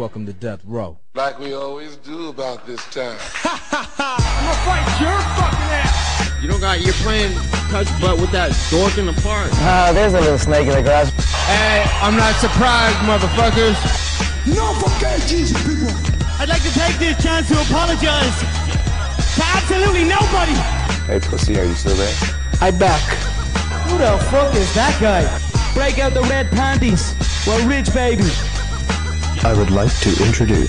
Welcome to Death Row. Like we always do about this time. I'm gonna fight your fucking ass. You don't got, you're playing touch butt with that dork in the park. Ah, there's a little snake in the grass. Hey, I'm not surprised, motherfuckers. No forget Jesus, people. I'd like to take this chance to apologize to absolutely nobody. Hey, pussy, are you still there? I back. Who the fuck is that guy? Break out the red panties. We're rich, baby. I would like to introduce.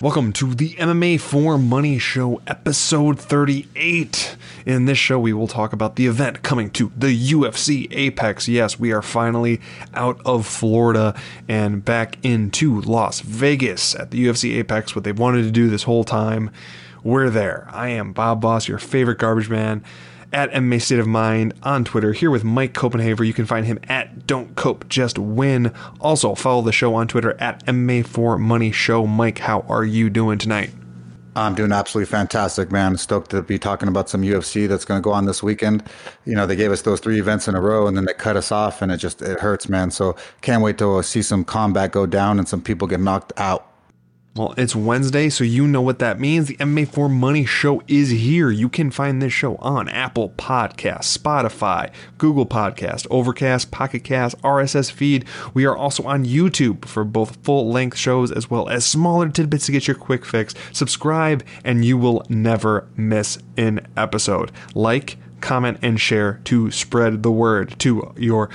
Welcome to the MMA for Money Show, episode 38. In this show, we will talk about the event coming to the UFC Apex. Yes, we are finally out of Florida and back into Las Vegas at the UFC Apex, what they've wanted to do this whole time. We're there. I am Bob Boss, your favorite garbage man at MMA State of Mind on Twitter. Here with Mike Copenhaver. You can find him at Don't Cope, Just Win. Also, follow the show on Twitter at MMA for Money Show. Mike, how are you doing tonight? I'm doing absolutely fantastic, man. Stoked to be talking about some UFC that's going to go on this weekend. You know, they gave us those three events in a row, and then they cut us off, and it just it hurts, man. So can't wait to see some combat go down and some people get knocked out. Well, it's Wednesday, so you know what that means. The MMA for Money show is here. You can find this show on Apple Podcasts, Spotify, Google Podcast, Overcast, Pocket Cast, RSS feed. We are also on YouTube for both full length shows as well as smaller tidbits to get your quick fix. Subscribe, and you will never miss an episode. Like, comment, and share to spread the word to your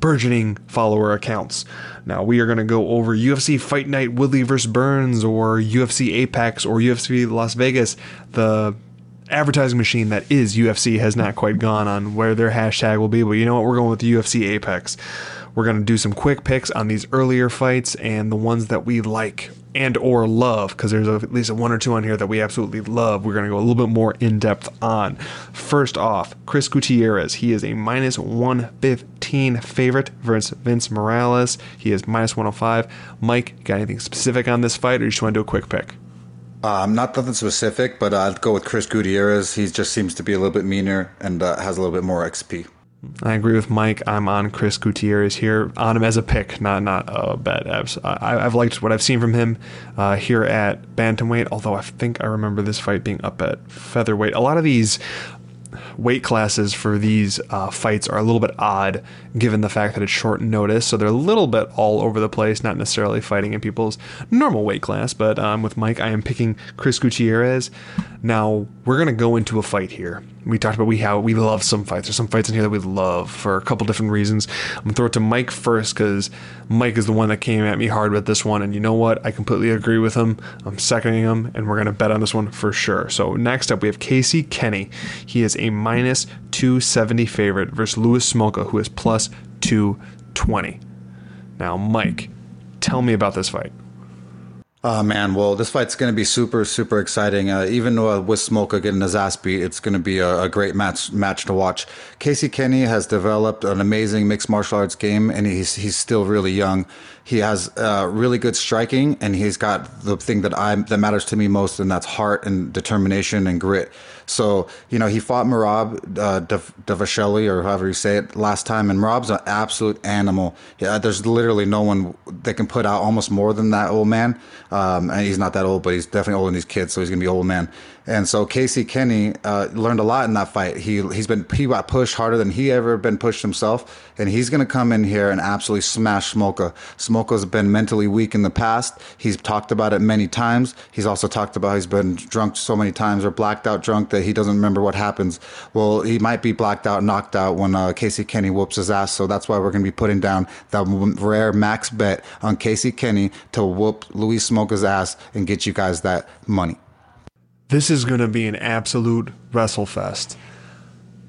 burgeoning follower accounts. Now, we are going to go over UFC Fight Night Woodley vs. Burns or UFC Apex or UFC Las Vegas. The advertising machine that is UFC has not quite gone on where their hashtag will be, but you know what? We're going with the UFC Apex. We're going to do some quick picks on these earlier fights and the ones that we like and or love because there's at least one or two on here that we absolutely love. We're going to go a little bit more in depth on. First off, Chris Gutierrez. He is a minus 115 favorite versus Vince Morales. He is minus 105. Mike, got anything specific on this fight or you just want to do a quick pick? Um, not nothing specific, but I'd go with Chris Gutierrez. He just seems to be a little bit meaner and uh, has a little bit more XP. I agree with Mike. I'm on Chris Gutierrez here, on him as a pick, not not a bet. I've, I've liked what I've seen from him uh, here at bantamweight. Although I think I remember this fight being up at featherweight. A lot of these weight classes for these uh, fights are a little bit odd given the fact that it's short notice. So they're a little bit all over the place, not necessarily fighting in people's normal weight class. But um, with Mike, I am picking Chris Gutierrez. Now, we're going to go into a fight here. We talked about we how we love some fights. There's some fights in here that we love for a couple different reasons. I'm going to throw it to Mike first because Mike is the one that came at me hard with this one. And you know what? I completely agree with him. I'm seconding him, and we're going to bet on this one for sure. So next up, we have Casey Kenney. He is a minus 270 favorite versus Louis Smolka, who is plus 220. Now, Mike, tell me about this fight. Oh man, well, this fight's going to be super, super exciting. Uh, even uh, with Smolka getting his ass beat, it's going to be a, a, great match match to watch. Casey Kenney has developed an amazing mixed martial arts game, and he's he's still really young. He has uh, really good striking, and he's got the thing that I that matters to me most, and that's heart and determination and grit. So, you know, he fought Merab uh, Dvalishvili, or however you say it, last time, and Merab's an absolute animal. Yeah, there's literally no one that can put out almost more than that old man. Um, and he's not that old, but he's definitely older than these kids, so he's gonna be old man. And so Casey Kenney uh, learned a lot in that fight. He he's been he got pushed harder than he ever been pushed himself, and he's gonna come in here and absolutely smash Smolka. Smolka's been mentally weak in the past. He's talked about it many times. He's also talked about he's been drunk so many times or blacked out drunk that he doesn't remember what happens. Well, he might be blacked out, knocked out when uh, Casey Kenney whoops his ass. So that's why we're gonna be putting down that rare max bet on Casey Kenney to whoop Louis Smolka's ass and get you guys that money. This is going to be an absolute wrestle fest.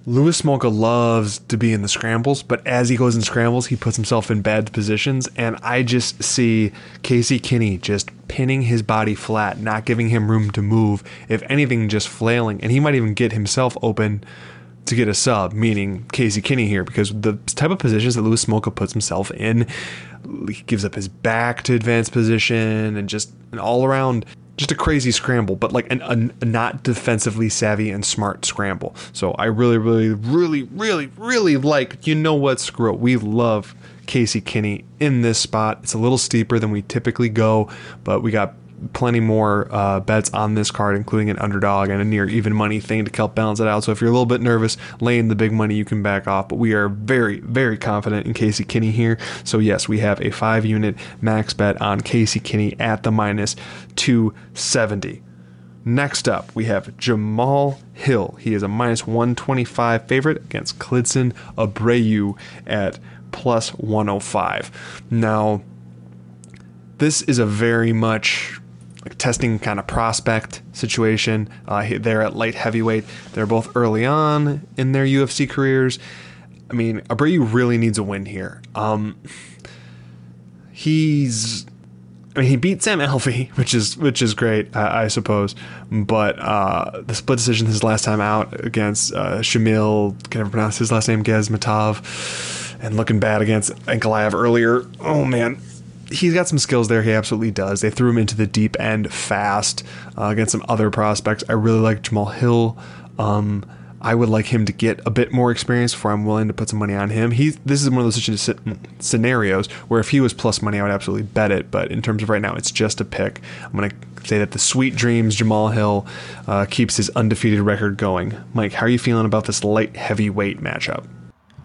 Louis Smolka loves to be in the scrambles, but as he goes in scrambles, he puts himself in bad positions. And I just see Casey Kenney just pinning his body flat, not giving him room to move. If anything, just flailing. And he might even get himself open to get a sub, meaning Casey Kenney here, because the type of positions that Louis Smolka puts himself in, he gives up his back to advance position and just an all around just a crazy scramble, but like an, a, a not defensively savvy and smart scramble. So I really, really, really, really, really like. You know what? Screw it. We love Casey Kenney in this spot. It's a little steeper than we typically go, but we got plenty more uh, bets on this card, including an underdog and a near even money thing to help balance it out. So if you're a little bit nervous laying the big money, you can back off. But we are very, very confident in Casey Kenney here. So yes, we have a five unit max bet on Casey Kenney at the minus 270. Next up, we have Jamahal Hill. He is a minus 125 favorite against Klidson Abreu at plus 105. Now, this is a very much like testing kind of prospect situation. Uh, they're at light heavyweight. They're both early on in their UFC careers. I mean, Abreu really needs a win here. Um, he's, I mean, he beat Sam Alvey, which is which is great, I, I suppose. But uh, the split decision his last time out against uh, Shamil, can never pronounce his last name, Gazmatov, and looking bad against Ankalaev earlier. Oh man, he's got some skills there. He absolutely does. They threw him into the deep end fast uh, against some other prospects. I really like Jamahal Hill. Um, I would like him to get a bit more experience before I'm willing to put some money on him. He this is one of those scenarios where if he was plus money, I would absolutely bet it. But in terms of right now, it's just a pick. I'm gonna say that the sweet dreams Jamahal Hill uh, keeps his undefeated record going. Mike, how are you feeling about this light heavyweight matchup?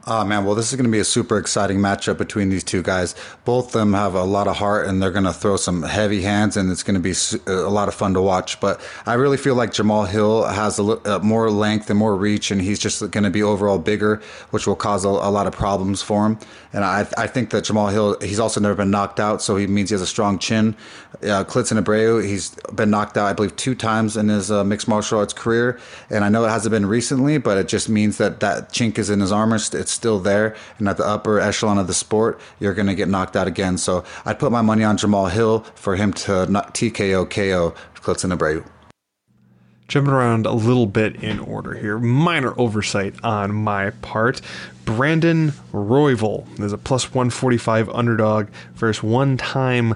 Oh man, well, this is going to be a super exciting matchup between these two guys. Both of them have a lot of heart, and they're going to throw some heavy hands, and it's going to be a lot of fun to watch. But I really feel like Jamahal Hill has a, uh, more length and more reach, and he's just going to be overall bigger, which will cause a, a lot of problems for him. And I, I think that Jamahal Hill, he's also never been knocked out, so he means he has a strong chin. Uh, Klidson Abreu, he's been knocked out, I believe, two times in his uh, mixed martial arts career, and I know it hasn't been recently, but it just means that that chink is in his armor. It's still there. And at the upper echelon of the sport, you're going to get knocked out again. So I'd put my money on Jamahal Hill for him to not TKO KO Klidson Abreu. Jumping around a little bit in order here. Minor oversight on my part. Brandon Royval is a plus 145 underdog versus one time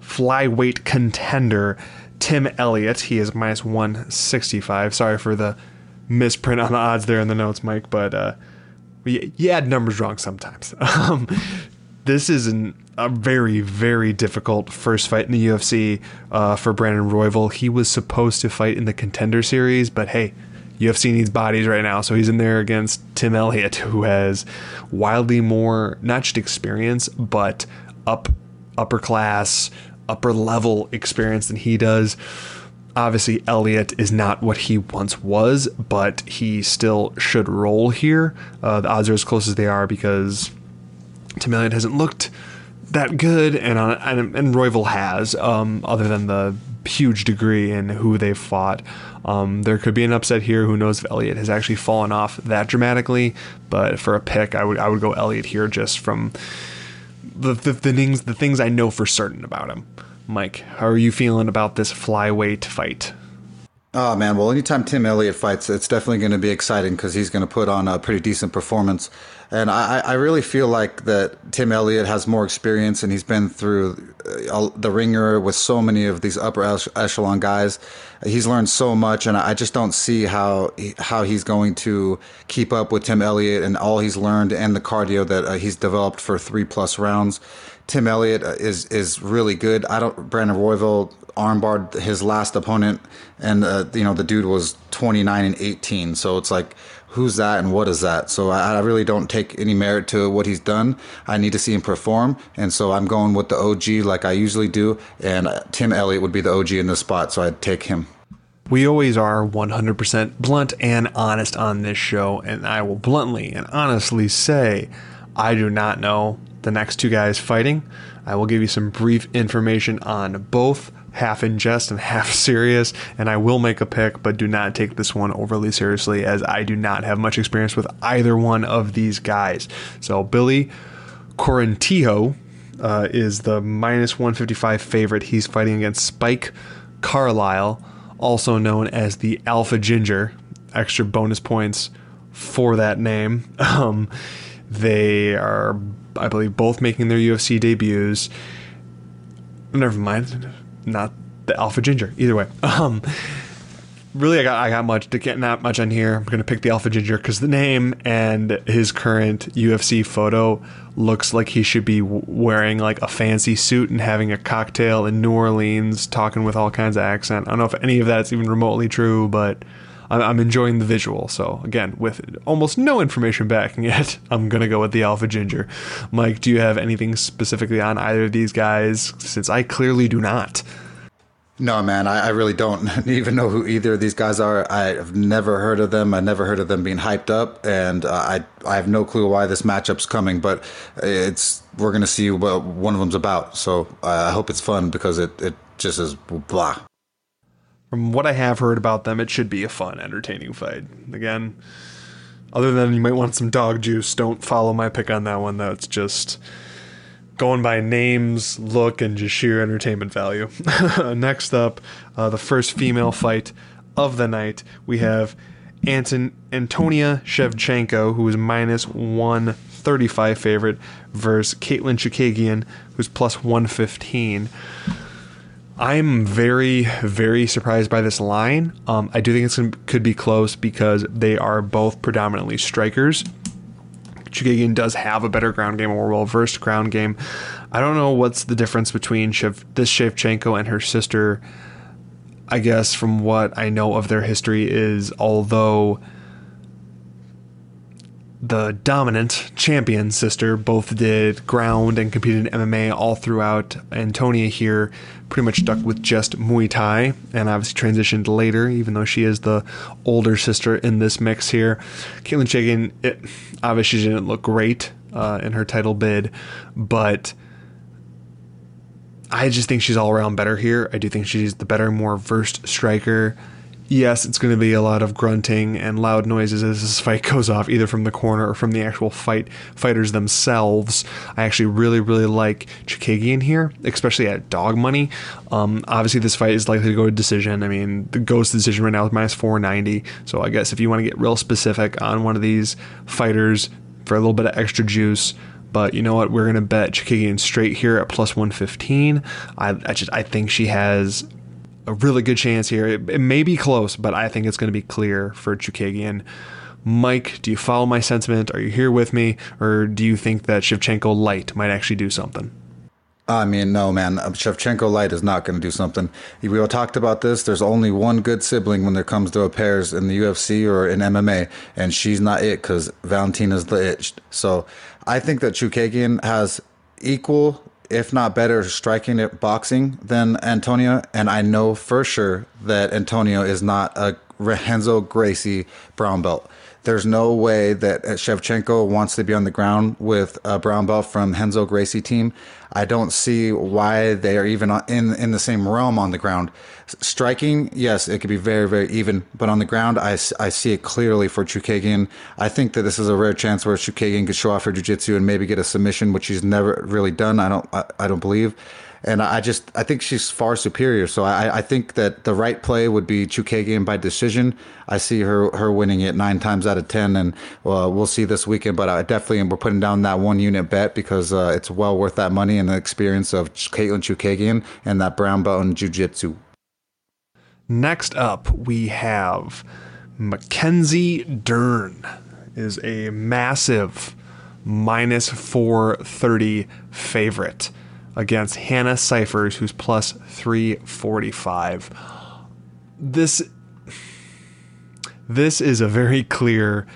flyweight contender Tim Elliott. He is minus 165. Sorry for the misprint on the odds there in the notes, Mike, but uh, you add numbers wrong sometimes. Um, this is an, a very, very difficult first fight in the UFC uh, for Brandon Royval. He was supposed to fight in the contender series, but hey, UFC needs bodies right now, so he's in there against Tim Elliott, who has wildly more, not just experience, but up upper class, upper level experience than he does. Obviously, Elliott is not what he once was, but he still should roll here. Uh, the odds are as close as they are because Tim Elliott hasn't looked that good, and uh, and, and Royval has, um, other than the huge degree in who they've fought. Um, there could be an upset here. Who knows if Elliott has actually fallen off that dramatically? But for a pick, I would I would go Elliott here just from the, the, the things the things I know for certain about him. Mike, how are you feeling about this flyweight fight? Oh man, well, anytime Tim Elliott fights, it's definitely going to be exciting because he's going to put on a pretty decent performance. And I, I really feel like that Tim Elliott has more experience and he's been through uh, the ringer with so many of these upper echelon guys. He's learned so much, and I just don't see how how he's going to keep up with Tim Elliott and all he's learned and the cardio that uh, he's developed for three plus rounds. Tim Elliott uh, is is really good. I don't. Brandon Royval armbarred his last opponent, and uh, you know the dude was 29 and 18. So it's like, who's that and what is that? So I, I, really don't take any merit to what he's done. I need to see him perform, and so I'm going with the OG like I usually do. And uh, Tim Elliott would be the OG in this spot, so I'd take him. We always are 100% blunt and honest on this show, and I will bluntly and honestly say I do not know the next two guys fighting. I will give you some brief information on both, half in jest and half serious, and I will make a pick, but do not take this one overly seriously as I do not have much experience with either one of these guys. So, Billy Quarantillo uh, is the minus 155 favorite. He's fighting against Spike Carlyle, also known as the Alpha Ginger. Extra bonus points for that name. Um, they are I believe, both making their UFC debuts. Never mind, not the Alpha Ginger. Either way, um, really, I got I got much to get not much on here. I'm gonna pick the Alpha Ginger because the name and his current UFC photo looks like he should be wearing like a fancy suit and having a cocktail in New Orleans, talking with all kinds of accent. I don't know if any of that's even remotely true, but. I'm- enjoying the visual. So again, with almost no information backing it, I'm gonna go with the Alpha Ginger. Mike, do you have anything specifically on either of these guys? Since I clearly do not. No, man, I, I really don't even know who either of these guys are. I've never heard of them. I never heard of them being hyped up, and uh, I I have no clue why this matchup's coming. But it's we're gonna see what one of them's about. So uh, I hope it's fun because it it just is blah. From what I have heard about them, it should be a fun, entertaining fight. Again, other than you might want some dog juice, don't follow my pick on that one. That's just going by names, look, and just sheer entertainment value. Next up, uh, the first female fight of the night, we have Anton Antonia Shevchenko, who is minus 135 favorite, versus Caitlin Chookagian, who's plus 115. I'm very, very surprised by this line. Um, I do think gonna, could be close because they are both predominantly strikers. Chookagian does have a better ground game, a more well versed ground game. I don't know what's the difference between Shev- this Shevchenko and her sister. I guess from what I know of their history is although the dominant champion sister both did ground and competed in MMA all throughout. Antonia here pretty much stuck with just Muay Thai and obviously transitioned later, even though she is the older sister in this mix here. Caitlin Chagan, it obviously didn't look great uh, in her title bid, but I just think she's all around better here. I do think she's the better, more versed striker. Yes, it's going to be a lot of grunting and loud noises as this fight goes off, either from the corner or from the actual fight fighters themselves. I actually really, really like Chookagian here, especially at dog money. Um, obviously, this fight is likely to go to decision. I mean, the goes to decision right now is minus 490. So I guess if you want to get real specific on one of these fighters for a little bit of extra juice, but you know what? We're gonna bet Chookagian straight here at plus one fifteen. I, I just I think she has a really good chance here. It, it may be close, but I think it's gonna be clear for Chookagian. Mike, do you follow my sentiment? Are you here with me, or do you think that Shevchenko light might actually do something? I mean, no, man. Um, Shevchenko Light is not going to do something. We all talked about this. There's only one good sibling when it comes to a pairs in the UFC or in MMA, and she's not it because Valentina's the it. So I think that Chookagian has equal, if not better, striking at boxing than Antonio, and I know for sure that Antonio is not a Renzo Gracie brown belt. There's no way that Shevchenko wants to be on the ground with a brown belt from Henzo Gracie team. I don't see why they are even in in the same realm on the ground. Striking, yes, it could be very very even, but on the ground, I, I see it clearly for Chookagian. I think that this is a rare chance where Chookagian could show off her jiu-jitsu and maybe get a submission, which she's never really done. I don't I, I don't believe and I just I think she's far superior. So I, I think that the right play would be Chookagian by decision. I see her her winning it nine times out of ten, and well, we'll see this weekend. But I definitely we're putting down that one unit bet because uh, it's well worth that money and the experience of Caitlin Chookagian and that brown belt jiu-jitsu. Next up, we have Mackenzie Dern is a massive minus 430 favorite against Hannah Cifers, who's plus 345. This this is a very clear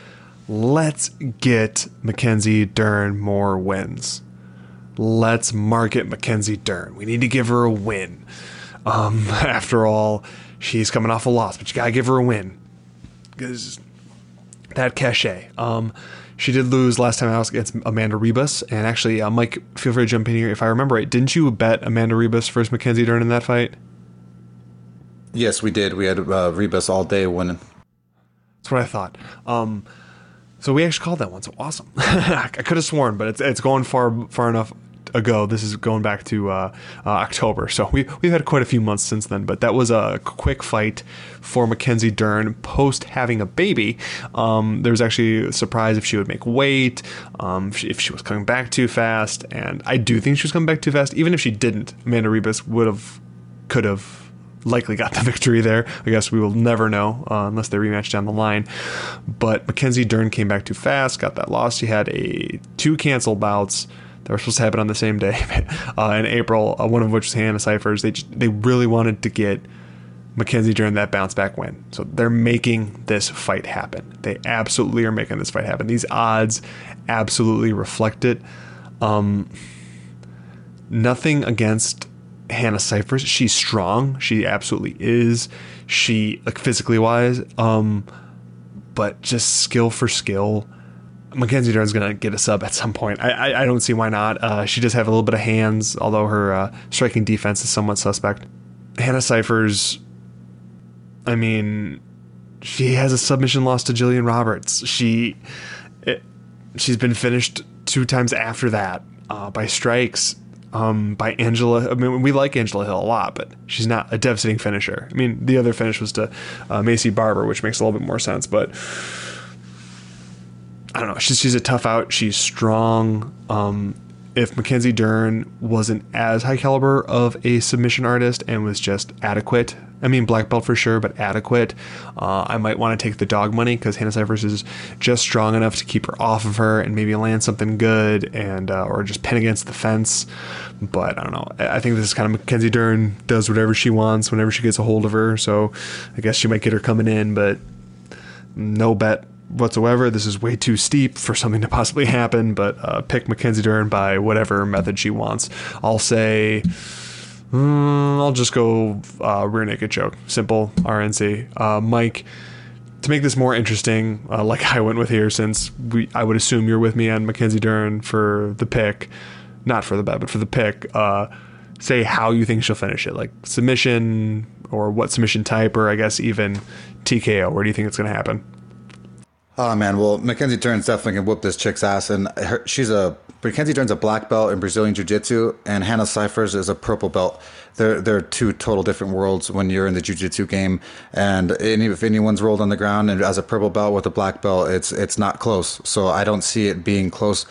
let's get Mackenzie Dern more wins. Let's market Mackenzie Dern. We need to give her a win. Um, after all, she's coming off a loss, but you gotta give her a win. Because that cachet. Um, she did lose last time I was against Amanda Ribas, and actually, uh, Mike, feel free to jump in here if I remember right. Didn't you bet Amanda Ribas versus Mackenzie Dern in that fight? Yes, we did. We had uh, Ribas all day winning. That's what I thought. Um, so we actually called that one. So awesome! I could have sworn, but it's it's going far far enough ago. This is going back to uh, uh, October, so we we've had quite a few months since then. But that was a quick fight for Mackenzie Dern post having a baby. Um, there was actually a surprise if she would make weight, um, if, she, if she was coming back too fast, and I do think she was coming back too fast. Even if she didn't, Amanda Ribas would have, could have. likely got the victory there. I guess we will never know uh, unless they rematch down the line. But Mackenzie Dern came back too fast, got that loss. She had a two canceled bouts that were supposed to happen on the same day uh, in April. Uh, one of which was Hannah Cifers. They they really wanted to get Mackenzie Dern that bounce back win. So they're making this fight happen. They absolutely are making this fight happen. These odds absolutely reflect it. Um, nothing against Hannah Cifers. She's strong. She absolutely is. She like physically wise. Um, but just skill for skill. Mackenzie Dern's gonna get a sub at some point. I I, I don't see why not. Uh, she does have a little bit of hands, although her uh, striking defense is somewhat suspect. Hannah Cifers. I mean, she has a submission loss to Jillian Roberts. She, it, she's been finished two times after that uh, by strikes um, by Angela. I mean, we like Angela Hill a lot, but she's not a devastating finisher. I mean, the other finish was to uh, Maycee Barber, which makes a little bit more sense, but I don't know. She's, she's a tough out. She's strong. Um, if Mackenzie Dern wasn't as high caliber of a submission artist and was just adequate, I mean black belt for sure, but adequate, uh, I might want to take the dog money because Hannah Cifers is just strong enough to keep her off of her and maybe land something good and uh, or just pin against the fence. But I don't know. I think this is kind of Mackenzie Dern does whatever she wants whenever she gets a hold of her. So I guess she might get her coming in, but no bet whatsoever. This is way too steep for something to possibly happen, but uh, pick Mackenzie Dern by whatever method she wants. I'll say. Mm, I'll just go uh, rear naked choke. Simple RNC. Uh, Mike, to make this more interesting, uh, like I went with here, since we, I would assume you're with me on Mackenzie Dern for the pick, not for the bet, but for the pick. Uh, say how you think she'll finish it, like submission or what submission type, or I guess even TKO. Where do you think it's going to happen? Oh man, well Mackenzie Dern's definitely gonna whoop this chick's ass, and her, she's a Mackenzie Dern's a black belt in Brazilian Jiu Jitsu, and Hannah Cifers is a purple belt. They're they're two total different worlds when you're in the Jiu Jitsu game, and any, if anyone's rolled on the ground and as a purple belt with a black belt, it's it's not close. So I don't see it being close.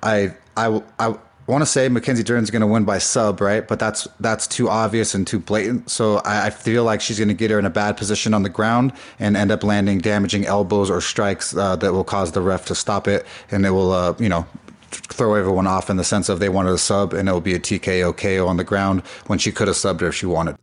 I I I I want to say Mackenzie Dern's going to win by sub, right? But that's that's too obvious and too blatant. So I, I feel like she's going to get her in a bad position on the ground and end up landing damaging elbows or strikes uh, that will cause the ref to stop it, and it will, uh, you know, throw everyone off in the sense of they wanted a sub, and it will be a TKO KO on the ground when she could have subbed her if she wanted.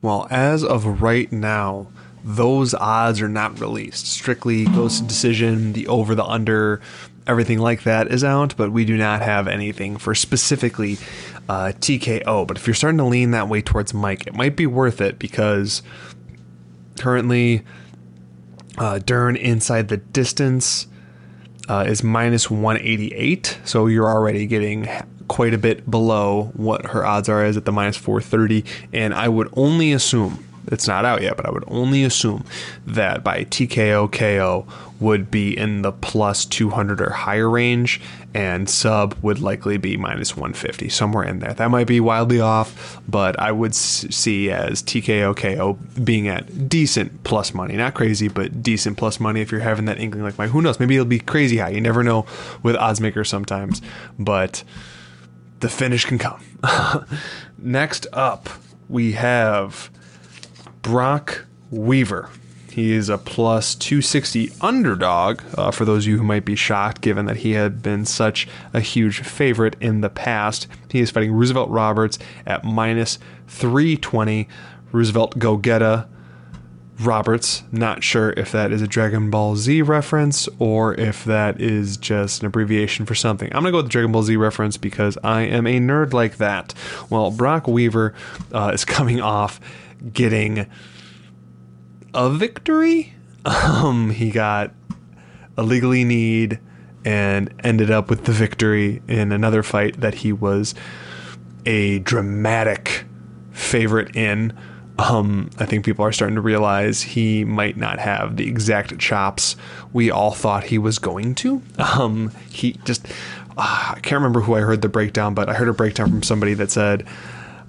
Well, as of right now, those odds are not released. Strictly goes to decision, the over, the under, everything like that is out, but we do not have anything for specifically uh, TKO. But if you're starting to lean that way towards Mike, it might be worth it because currently uh, Dern inside the distance uh, is minus 188, so you're already getting quite a bit below what her odds are as at the minus 430, and I would only assume it's not out yet, but I would only assume that by TKO KO would be in the plus 200 or higher range, and sub would likely be minus 150, somewhere in there. That might be wildly off, but I would see as TKO KO being at decent plus money. Not crazy, but decent plus money if you're having that inkling like my. Who knows? Maybe it'll be crazy high. You never know with odds makers sometimes, but the finish can come. Next up, we have Brock Weaver. He is a plus 260 underdog uh, for those of you who might be shocked, given that he had been such a huge favorite in the past. He is fighting Roosevelt Roberts at minus 320. Roosevelt go getta Roberts. Not sure if that is a Dragon Ball Z reference or if that is just an abbreviation for something. I'm going to go with the Dragon Ball Z reference because I am a nerd like that. Well, Brock Weaver uh, is coming off getting a victory. Um, he got a legally need and ended up with the victory in another fight that he was a dramatic favorite in. Um, I think people are starting to realize he might not have the exact chops we all thought he was going to. Um, he just, uh, I can't remember who I heard the breakdown, but I heard a breakdown from somebody that said,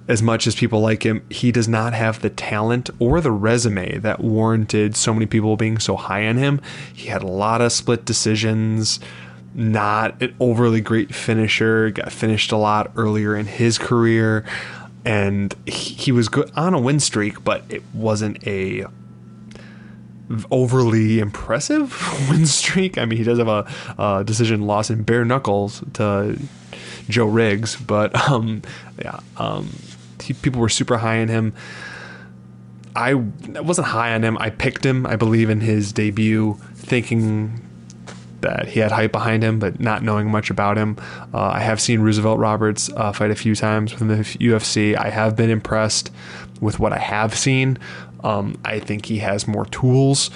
as much as people like him, he does not have the talent or the resume that warranted so many people being so high on him. He had a lot of split decisions, not an overly great finisher, got finished a lot earlier in his career. and he, was good on a win streak, but it wasn't a overly impressive win streak. I mean, he does have a, a decision loss in bare knuckles to Joe Riggs, but um, yeah, um, he, people were super high on him. I wasn't high on him. I picked him, I believe, in his debut, thinking that he had hype behind him, but not knowing much about him. Uh, I have seen Roosevelt Roberts uh, fight a few times within the UFC. I have been impressed with what I have seen. Um, I think he has more tools,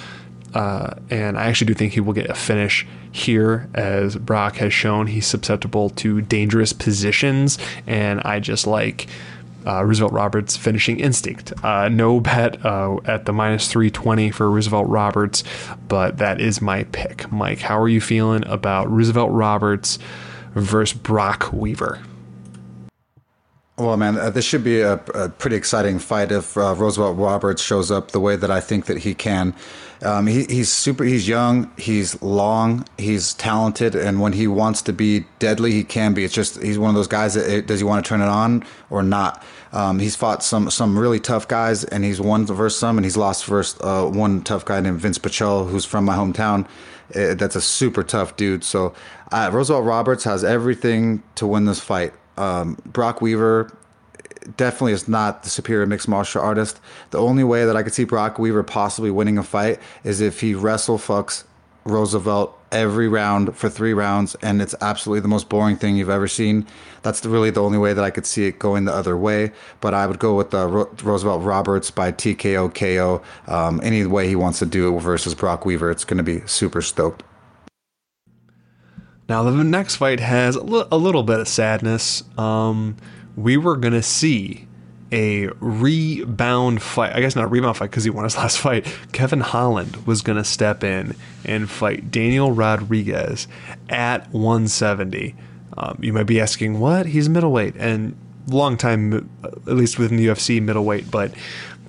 uh, and I actually do think he will get a finish here, as Brock has shown he's susceptible to dangerous positions, and I just like uh, Roosevelt Roberts finishing instinct. Uh, no bet uh, at the minus 320 for Roosevelt Roberts, but that is my pick. Mike, how are you feeling about Roosevelt Roberts versus Brock Weaver? Well, man, uh, this should be a, a, pretty exciting fight if uh, Roosevelt Roberts shows up the way that I think that he can. Um, he, he's super. He's young. He's long. He's talented, and when he wants to be deadly, he can be. It's just he's one of those guys that it, does he want to turn it on or not. Um, he's fought some some really tough guys, and he's won versus some, and he's lost versus uh, one tough guy named Vince Pichel, who's from my hometown. Uh, that's a super tough dude. So uh, Roosevelt Roberts has everything to win this fight. Um, Brock Weaver definitely is not the superior mixed martial artist. The only way that I could see Brock Weaver possibly winning a fight is if he wrestle fucks Roosevelt every round for three rounds, and it's absolutely the most boring thing you've ever seen. That's really the only way that I could see it going the other way. But I would go with the Ro- Roosevelt Roberts by TKO KO. Um, any way he wants to do it versus Brock Weaver, it's going to be super stoked. Now the next fight has a, li- a little bit of sadness. Um, we were gonna see a rebound fight. I guess not a rebound fight because he won his last fight. Kevin Holland was going to step in and fight Daniel Rodriguez at 170. Um, you might be asking, what? He's middleweight and long time, at least within the UFC, middleweight. But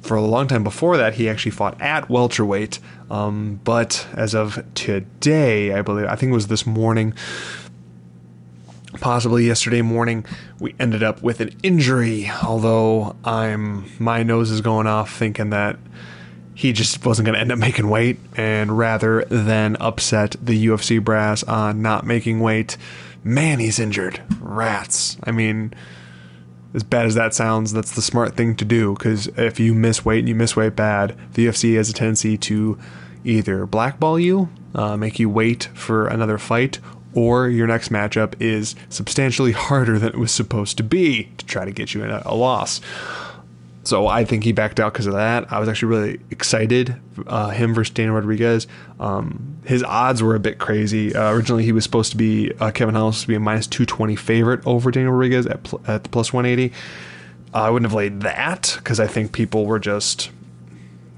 for a long time before that, he actually fought at welterweight. Um, but as of today, I believe, I think it was this morning, possibly yesterday morning we ended up with an injury although i'm my nose is going off thinking that he just wasn't going to end up making weight and rather than upset the ufc brass on not making weight man he's injured rats i mean as bad as that sounds that's the smart thing to do because if you miss weight and you miss weight bad the ufc has a tendency to either blackball you uh, make you wait for another fight or your next matchup is substantially harder than it was supposed to be to try to get you in a, a loss. So I think he backed out because of that. I was actually really excited. Uh, him versus Daniel Rodriguez. Um, his odds were a bit crazy. Uh, originally, he was supposed to be uh, Kevin supposed to be a minus two twenty favorite over Daniel Rodriguez at pl- at the plus one eighty. I wouldn't have laid that because I think people were just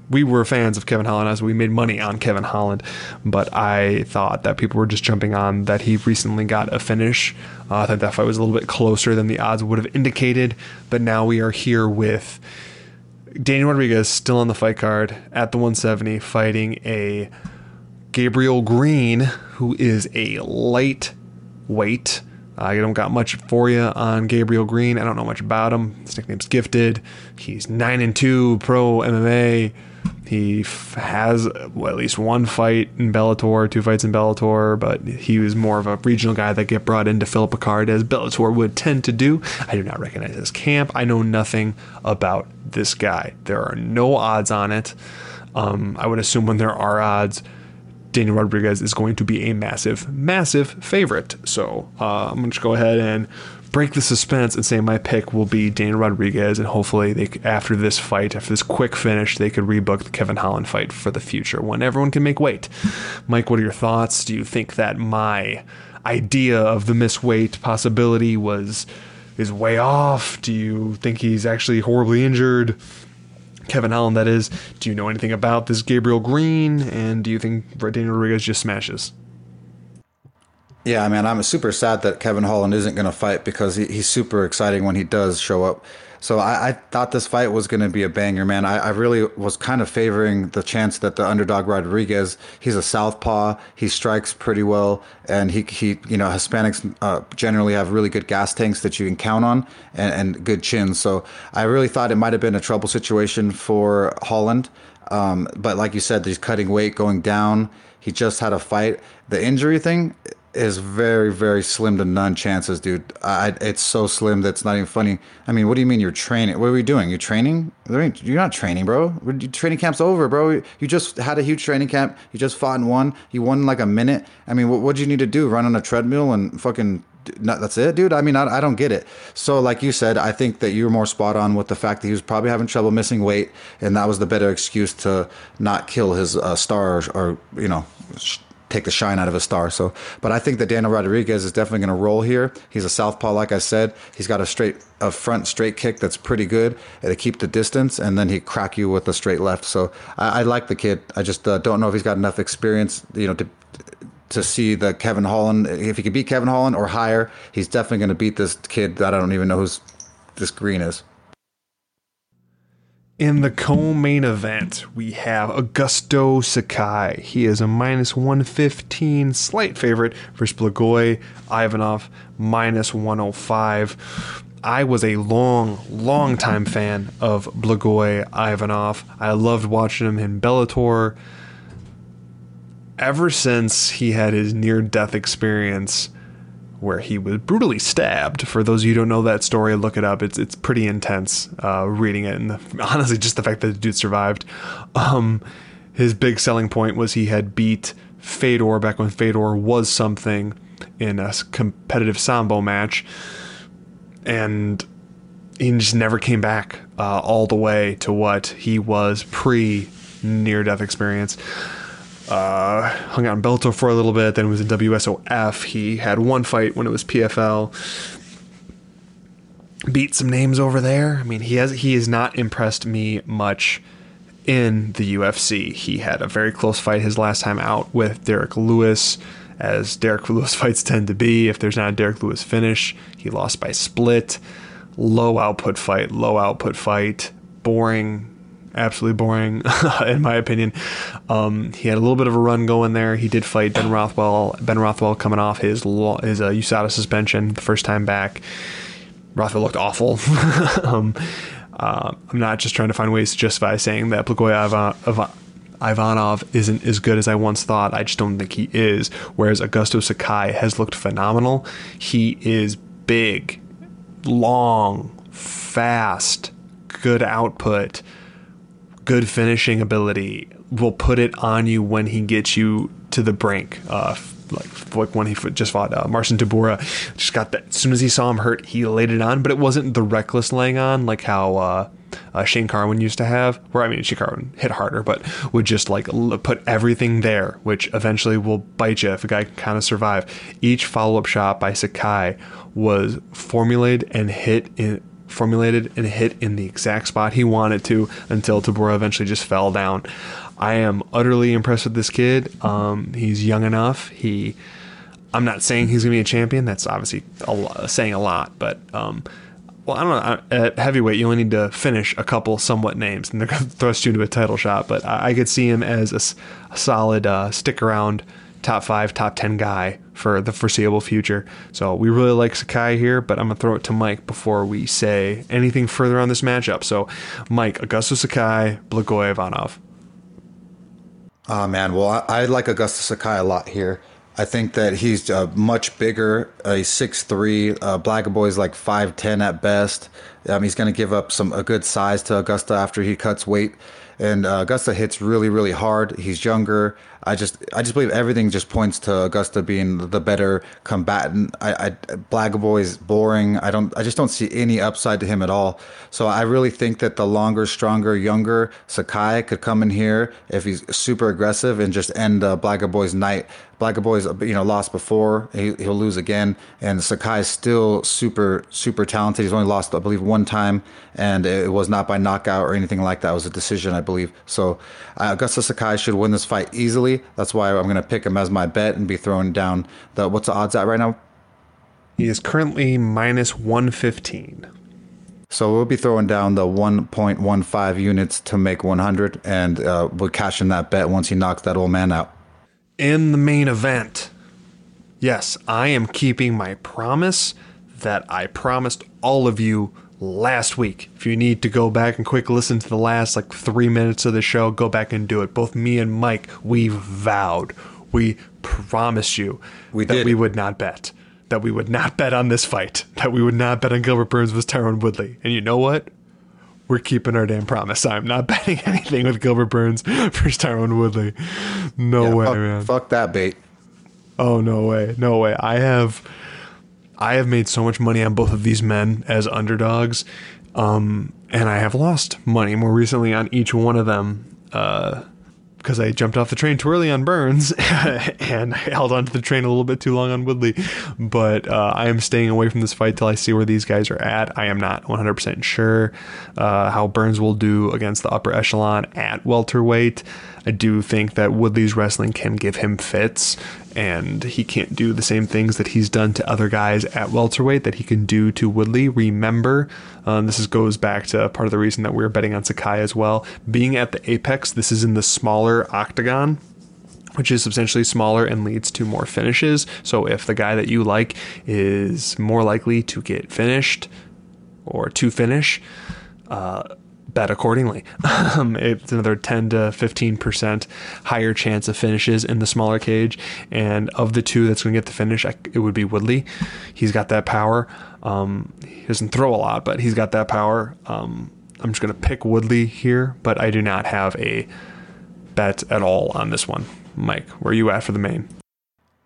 we were fans of Kevin Holland as we made money on Kevin Holland, but I thought that people were just jumping on that he recently got a finish. Uh, I thought that fight was a little bit closer than the odds would have indicated, but now we are here with Daniel Rodriguez still on the fight card at the 170 fighting a Gabriel Green who is a lightweight. I don't got much for you on Gabriel Green. I don't know much about him. His nickname's Gifted. He's nine and two pro MMA. He f- has well, at least one fight in Bellator, two fights in Bellator, but he was more of a regional guy that get brought into Philip Picard as Bellator would tend to do. I do not recognize his camp. I know nothing about this guy. There are no odds on it. Um, I would assume when there are odds, Daniel Rodriguez is going to be a massive, massive favorite. So uh, I'm going to go ahead and break the suspense and say my pick will be Daniel Rodriguez, and hopefully they after this fight, after this quick finish, they could rebook the Kevin Holland fight for the future when everyone can make weight. Mike, what are your thoughts? Do you think that my idea of the miss weight possibility was is way off? Do you think he's actually horribly injured? Kevin Holland, that is. Do you know anything about this Gabriel Green? And do you think Daniel Rodriguez just smashes? Yeah, I mean, I'm super sad that Kevin Holland isn't going to fight because he, he's super exciting when he does show up. So I, I thought this fight was going to be a banger, man. I, I really was kind of favoring the chance that the underdog Rodriguez, he's a southpaw, he strikes pretty well, and he, he you know, Hispanics uh, generally have really good gas tanks that you can count on and, and good chins. So I really thought it might have been a trouble situation for Holland. Um, but like you said, he's cutting weight, going down. He just had a fight. The injury thing, is very very slim to none chances, dude. I, it's so slim that it's not even funny. I mean, what do you mean you're training? What are we doing? You're training? You're not training, bro. Training camp's over, bro. You just had a huge training camp. You just fought and won. You won like a minute. I mean, what what do you need to do? Run on a treadmill and fucking. That's it, dude. I mean, I, I don't get it. So, like you said, I think that you were more spot on with the fact that he was probably having trouble missing weight, and that was the better excuse to not kill his uh, star or, or you know take the shine out of a star. So, but I think that Daniel Rodriguez is definitely going to roll here. He's a southpaw, like I said. He's got a straight, a front straight kick that's pretty good to keep the distance, and then he crack you with a straight left. So I, I like the kid. I just uh, don't know if he's got enough experience, you know, to to see the Kevin Holland. If he could beat Kevin Holland or higher, he's definitely going to beat this kid that I don't even know who's this green is. In the co-main event, we have Augusto Sakai. He is a minus 115 slight favorite versus Blagoy Ivanov minus 105. I was a long, long time fan of Blagoy Ivanov. I loved watching him in Bellator. Ever since he had his near death experience where he was brutally stabbed. For those of you who don't know that story, look it up. It's it's pretty intense uh, reading it, and the, honestly, just the fact that the dude survived. Um, his big selling point was he had beat Fedor back when Fedor was something in a competitive sambo match, and he just never came back uh, all the way to what he was pre near death experience uh, hung out in Bellator for a little bit, then was in WSOF. He had one fight when it was PFL. Beat some names over there. I mean, he has he has not impressed me much in the UFC. He had a very close fight his last time out with Derrick Lewis, as Derrick Lewis fights tend to be. If there's not a Derrick Lewis finish, he lost by split. Low output fight, low output fight, boring absolutely boring, in my opinion. Um, he had a little bit of a run going there. He did fight Ben Rothwell. Ben Rothwell coming off his his uh, USADA suspension the first time back. Rothwell looked awful. um, uh, I'm not just trying to find ways to justify saying that Blagoy Ivanov isn't as good as I once thought. I just don't think he is. Whereas Augusto Sakai has looked phenomenal. He is big, long, fast, good output good finishing ability will put it on you when he gets you to the brink. Uh, like like when he just fought uh, Marcin Tybura, just got that. As soon as he saw him hurt, he laid it on, but it wasn't the reckless laying on like how uh, uh, Shane Carwin used to have. Where I mean, Shane Carwin hit harder, but would just like l- put everything there, which eventually will bite you if a guy can kind of survive. Each follow up shot by Sakai was formulated and hit in formulated and hit in the exact spot he wanted to until Tybura eventually just fell down. I am utterly impressed with this kid. Um, he's young enough. He, I'm not saying he's gonna be a champion. That's obviously a lot, saying a lot, but um, well, I don't know. At heavyweight, you only need to finish a couple somewhat names, and they're gonna thrust you into a title shot. But I, I could see him as a, a solid uh, stick around top five, top 10 guy for the foreseeable future. So we really like Sakai here, but I'm going to throw it to Mike before we say anything further on this matchup. So, Mike, Augusto Sakai, Blagoy Ivanov. Oh, man. Well, I, I like Augusto Sakai a lot here. I think that he's uh, much bigger. Uh, he's 6'3. Uh, Blagoy's like 5'10 at best. Um, he's going to give up some a good size to Augusta after he cuts weight. And uh, Augusta hits really, really hard. He's younger. I just I just believe everything just points to Augusta being the better combatant. I, I Blagoy is boring. I don't I just don't see any upside to him at all. So I really think that the longer, stronger, younger Sakai could come in here if he's super aggressive and just end uh, Blagoy's night. Blagoy's you know lost before. He, he'll lose again, and Sakai is still super super talented. He's only lost I believe one time, and it was not by knockout or anything like that. It was a decision I believe. So uh, Augusta Sakai should win this fight easily. That's why I'm going to pick him as my bet and be throwing down the what's the odds at right now? He is currently minus 115. So we'll be throwing down the 1.15 units to make 100, and uh, we'll cash in that bet once he knocks that old man out. in the main event, yes, I am keeping my promise that I promised all of you last week. If you need to go back and quick listen to the last like three minutes of the show, go back and do it. Both me and Mike, we vowed, we promised you We that did. we would not bet. That we would not bet on this fight. That we would not bet on Gilbert Burns versus Tyron Woodley. And you know what? We're keeping our damn promise. I'm not betting anything with Gilbert Burns versus Tyron Woodley. No Yeah, way, fuck, man. fuck that bait. Oh no way, no way. I have, I have made so much money on both of these men as underdogs, um, and I have lost money more recently on each one of them. Uh, because I jumped off the train too early on Burns and I held onto the train a little bit too long on Woodley. But uh, I am staying away from this fight till I see where these guys are at. I am not 100% sure uh, how Burns will do against the upper echelon at welterweight. I do think that Woodley's wrestling can give him fits, and he can't do the same things that he's done to other guys at welterweight that he can do to Woodley. Remember, um, this is, goes back to part of the reason that we are betting on Sakai as well. Being at the apex, this is in the smaller octagon which is substantially smaller and leads to more finishes. So if the guy that you like is more likely to get finished or to finish, uh, bet accordingly. Um, it's another 10 to 15% higher chance of finishes in the smaller cage. And of the two that's going to get the finish, it would be Woodley. He's got that power. Um, he doesn't throw a lot, but he's got that power. Um, I'm just going to pick Woodley here, but I do not have a bet at all on this one. Mike, where are you at for the main?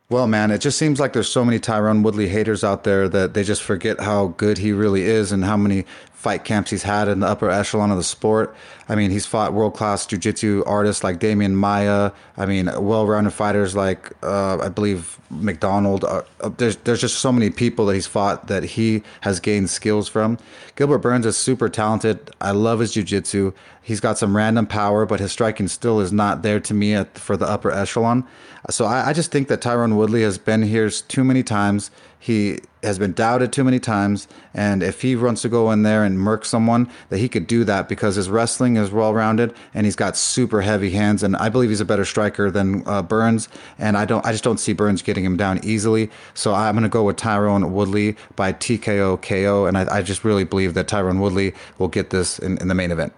Well, man, it just seems like there's so many Tyron Woodley haters out there that they just forget how good he really is and how many fight camps he's had in the upper echelon of the sport. I mean, he's fought world class jiu jitsu artists like Demian Maia. I mean, well rounded fighters like, uh, I believe, MacDonald. Uh, uh, there's, there's just so many people that he's fought that he has gained skills from. Gilbert Burns is super talented. I love his jiu jitsu. He's got some random power, but his striking still is not there to me at, for the upper echelon. So I, I just think that Tyron Woodley has been here too many times. He has been doubted too many times, and if he wants to go in there and murk someone, that he could do that because his wrestling is well rounded and he's got super heavy hands, and I believe he's a better striker than uh, Burns. And I don't, I just don't see Burns getting him down easily. So I'm going to go with Tyron Woodley by TKO KO, and I, I just really believe that Tyron Woodley will get this in, in the main event.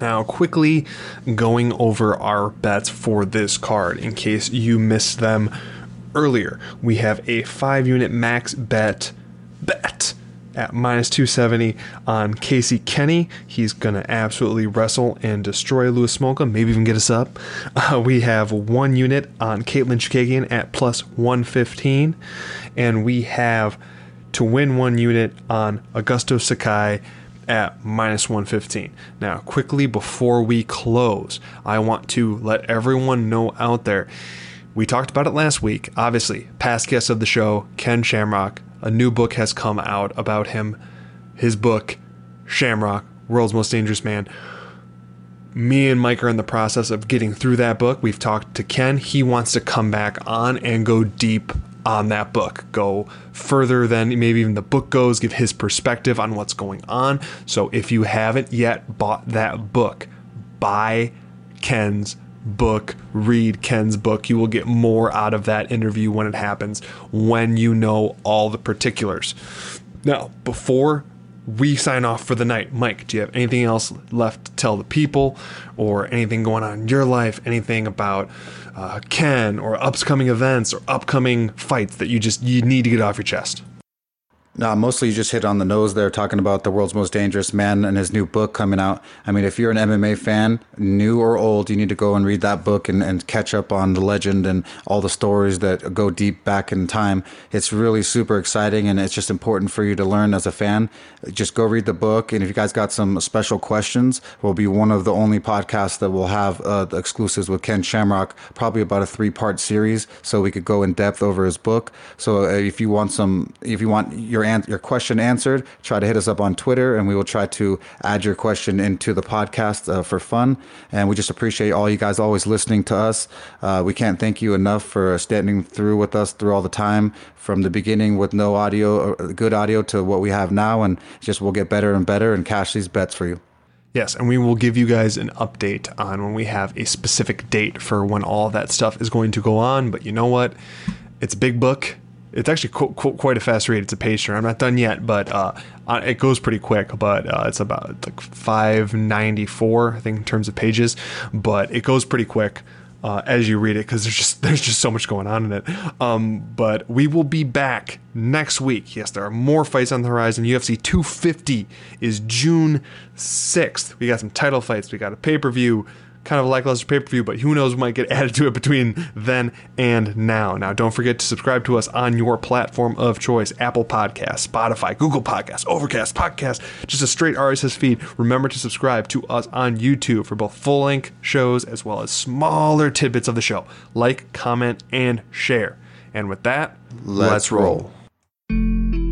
Now, quickly going over our bets for this card in case you missed them earlier. We have a five unit max bet bet at minus 270 on Casey Kenney. He's going to absolutely wrestle and destroy Louis Smolka, maybe even get us up. Uh, we have one unit on Katlyn Chookagian at plus 115. And we have to win one unit on Augusto Sakai at minus 115. Now, quickly before we close, I want to let everyone know out there. We talked about it last week. Obviously, past guest of the show, Ken Shamrock, a new book has come out about him. His book, Shamrock, World's Most Dangerous Man. Me and Mike are in the process of getting through that book. We've talked to Ken. He wants to come back on and go deep on that book, go further than maybe even the book goes, give his perspective on what's going on. So if you haven't yet bought that book, buy Ken's book, read Ken's book. You will get more out of that interview when it happens, when you know all the particulars. Now, before we sign off for the night, Mike, do you have anything else left to tell the people or anything going on in your life? Anything about uh, Ken or upcoming events or upcoming fights that you just you need to get off your chest? No, mostly you just hit on the nose there, talking about the world's most dangerous man and his new book coming out. I mean, if you're an MMA fan, new or old, you need to go and read that book and, and catch up on the legend and all the stories that go deep back in time. It's really super exciting and it's just important for you to learn as a fan. Just go read the book. And if you guys got some special questions, we'll be one of the only podcasts that will have uh, the exclusives with Ken Shamrock, probably about a three part series, so we could go in depth over his book. So uh, if you want some, if you want your an- your question answered, try to hit us up on Twitter, and we will try to add your question into the podcast uh, for fun. And we just appreciate all you guys always listening to us. Uh, we can't thank you enough for standing through with us through all the time from the beginning with no audio, uh, good audio, to what we have now, and just we'll get better and better and cash these bets for you. Yes, and we will give you guys an update on when we have a specific date for when all that stuff is going to go on. But you know what? It's big book. It's actually qu- qu- quite a fast read. It's a page. I'm not done yet, but uh, uh, it goes pretty quick. But uh, it's about like 594, I think, in terms of pages. But it goes pretty quick uh, as you read it because there's just there's just so much going on in it. Um, but we will be back next week. Yes, there are more fights on the horizon. UFC 250 is June 6th. We got some title fights. We got a pay per view. Kind of a lackluster pay per view, but who knows what might get added to it between then and now. Now, don't forget to subscribe to us on your platform of choice Apple Podcasts, Spotify, Google Podcasts, Overcast, Podcast, just a straight RSS feed. Remember to subscribe to us on YouTube for both full length shows as well as smaller tidbits of the show. Like, comment, and share. And with that, let's, Let's roll. roll.